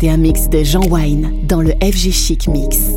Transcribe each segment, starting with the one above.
Écoutez un mix de Jean Wine dans le FG Chic Mix.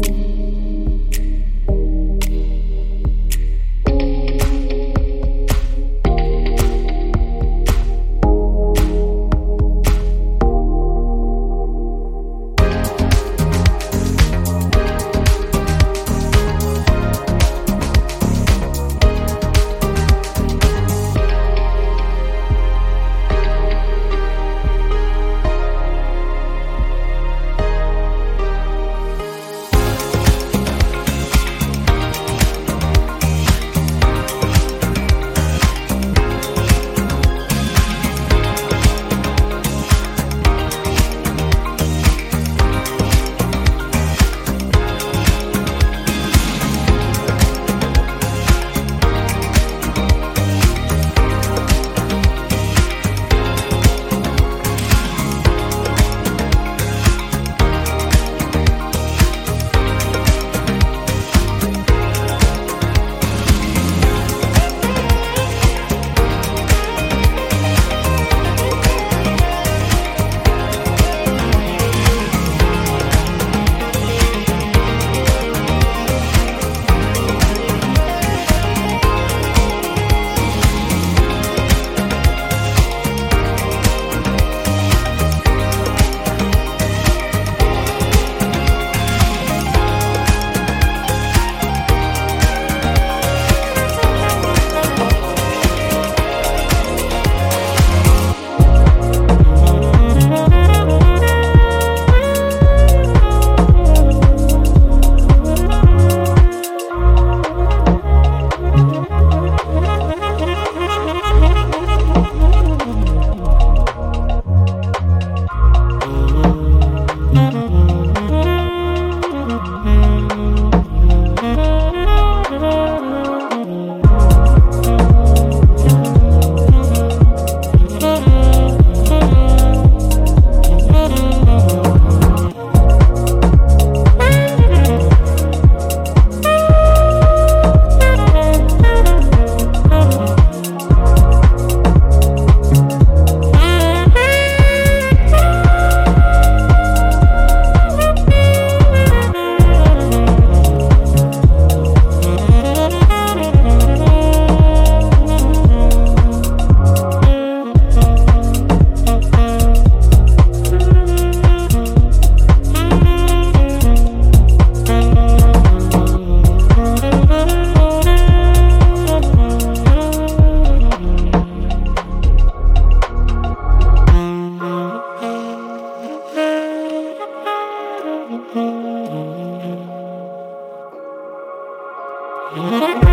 Mm-hmm.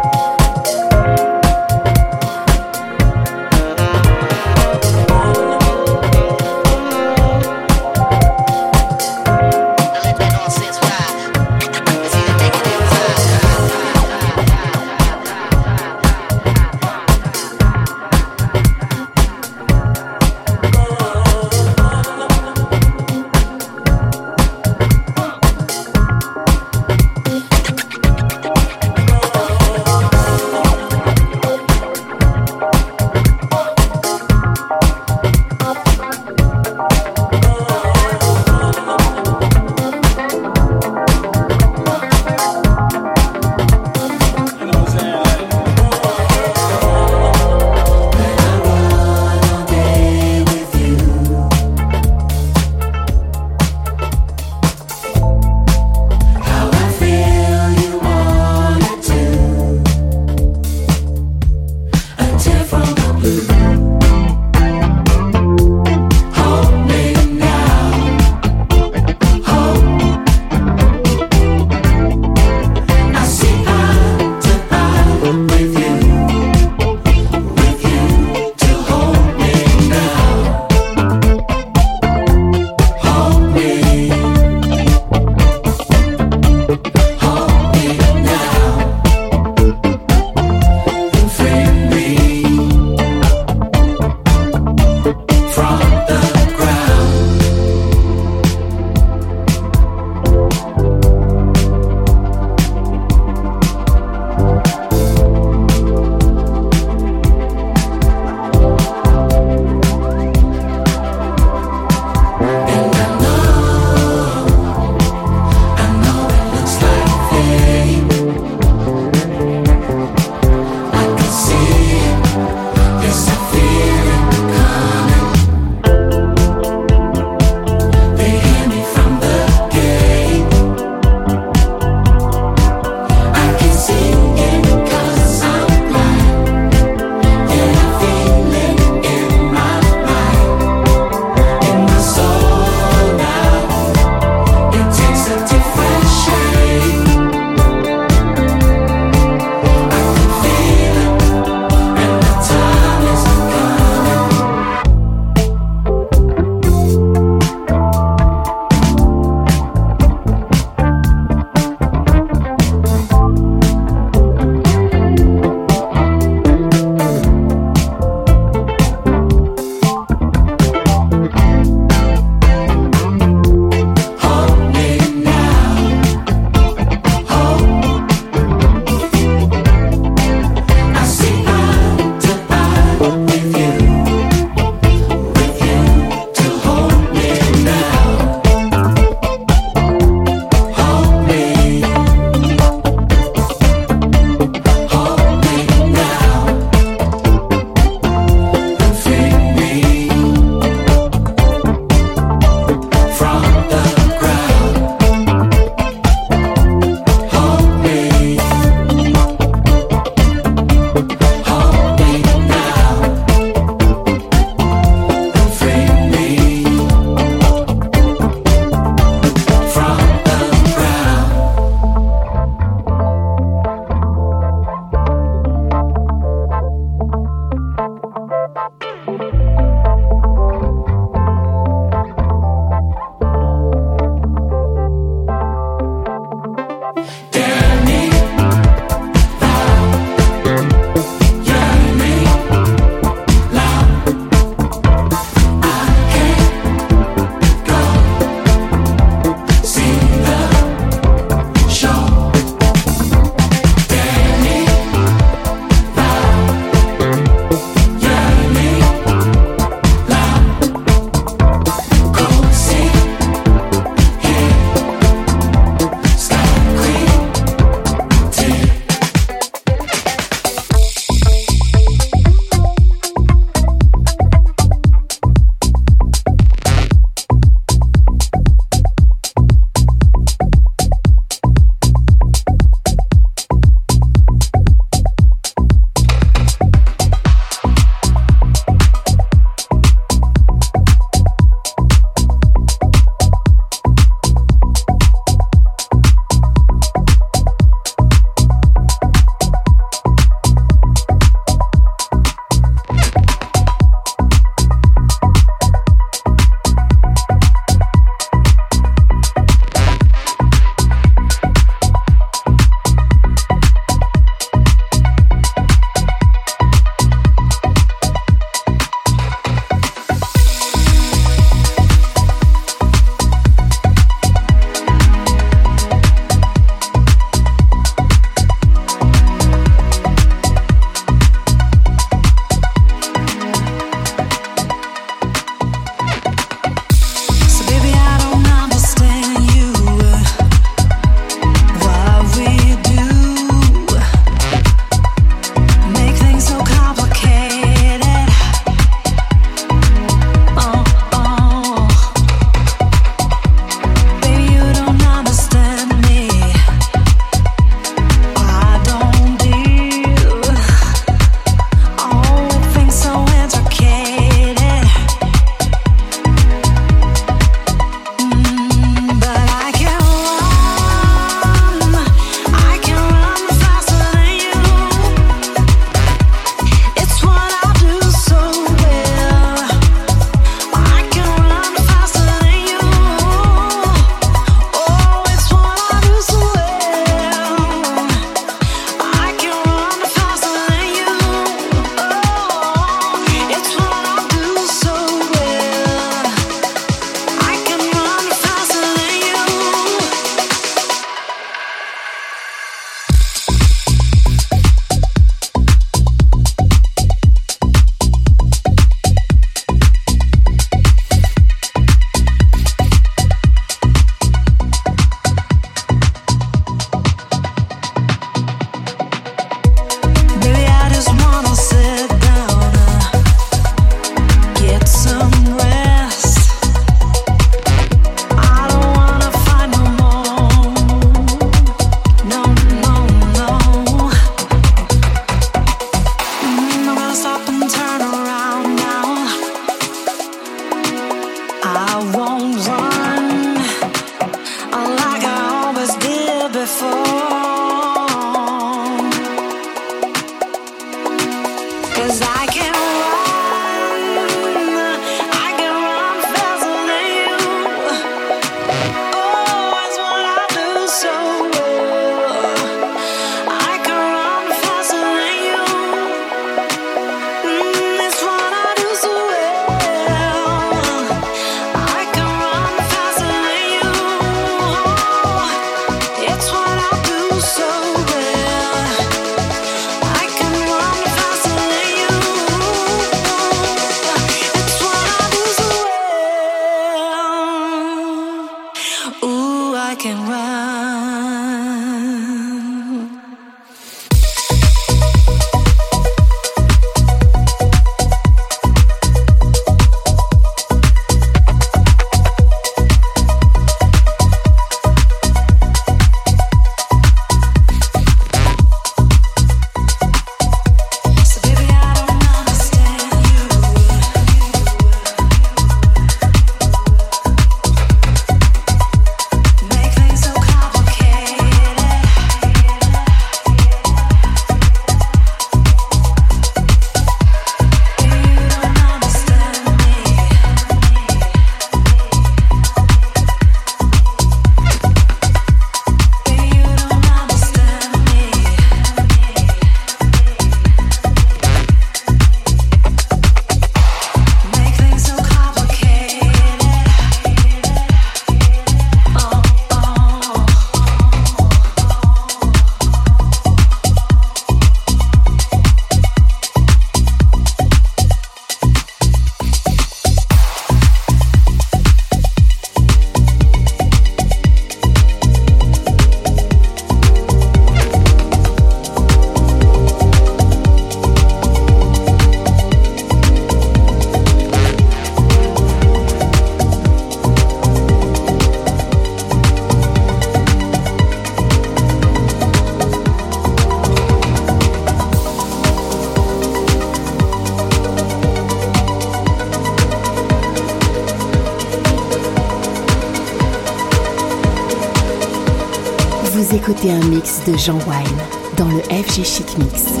De Jean Wine dans le FG Chic Mix.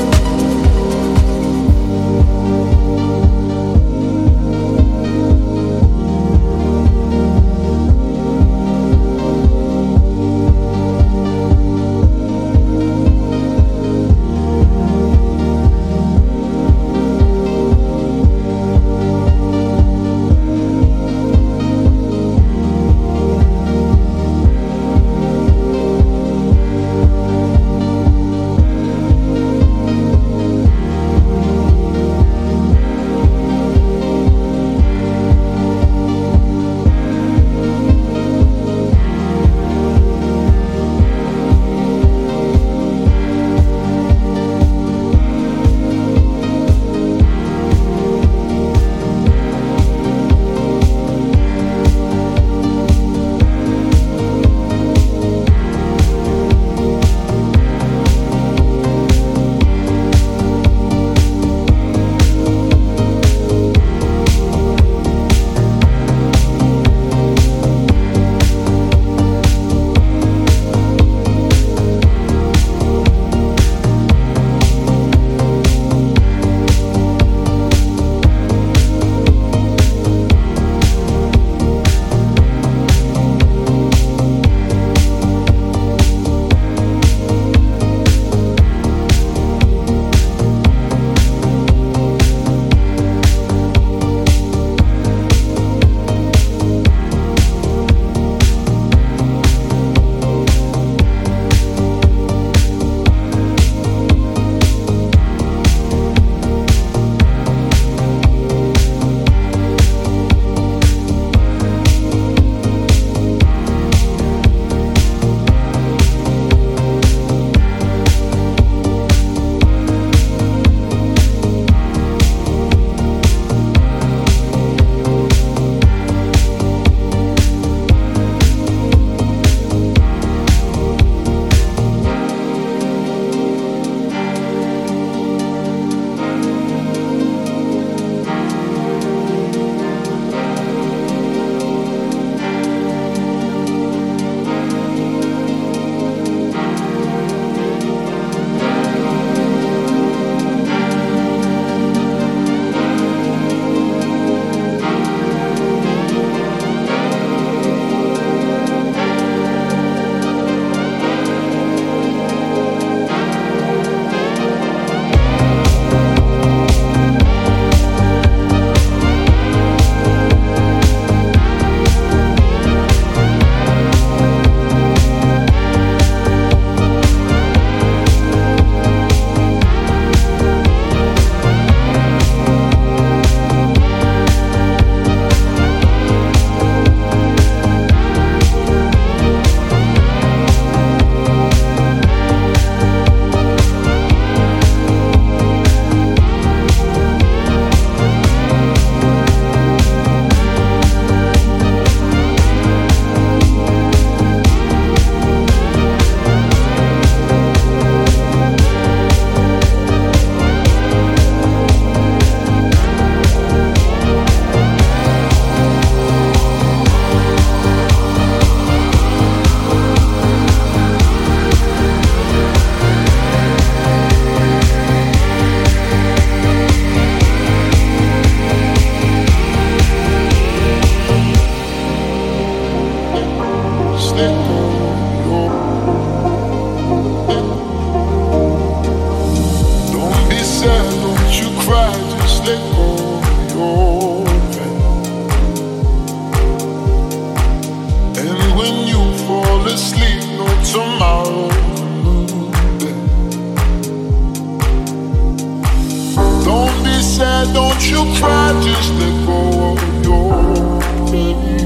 you cry, just let go of your baby.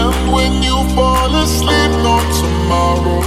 And when you fall asleep, no tomorrow.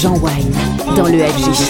Jean Wine dans le FG